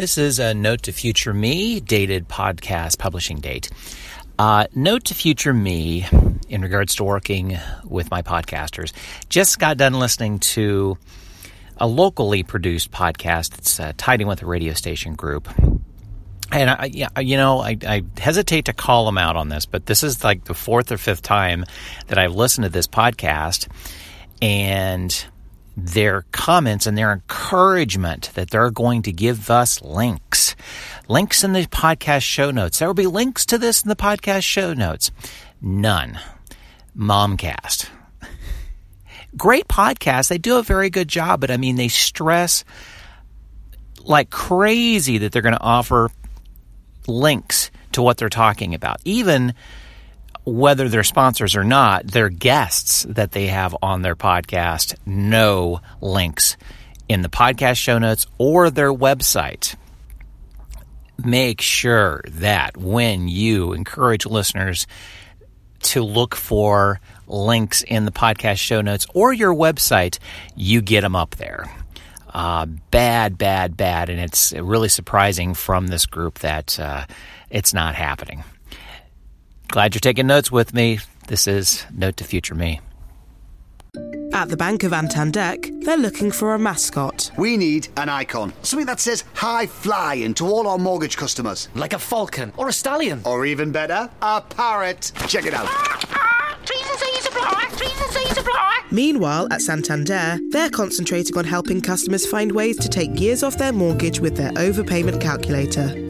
This is a Note to Future Me, dated podcast publishing date. Uh, note to Future Me, in regards to working with my podcasters, just got done listening to a locally produced podcast that's uh, tied in with a radio station group. And I, you know, I, I hesitate to call them out on this, but this is like the fourth or fifth time that I've listened to this podcast, and their comments and their encouragement that they're going to give us links. Links in the podcast show notes. There will be links to this in the podcast show notes. None. Momcast. Great podcast. They do a very good job, but I mean, they stress like crazy that they're going to offer links to what they're talking about. Even whether they're sponsors or not, their guests that they have on their podcast know links in the podcast show notes or their website. Make sure that when you encourage listeners to look for links in the podcast show notes or your website, you get them up there. Uh, bad, bad, bad. And it's really surprising from this group that uh, it's not happening. Glad you're taking notes with me. This is Note to Future Me. At the Bank of Antandec, they're looking for a mascot. We need an icon. Something that says high flying to all our mortgage customers. Like a falcon or a stallion. Or even better, a parrot. Check it out. Meanwhile, at Santander, they're concentrating on helping customers find ways to take years off their mortgage with their overpayment calculator.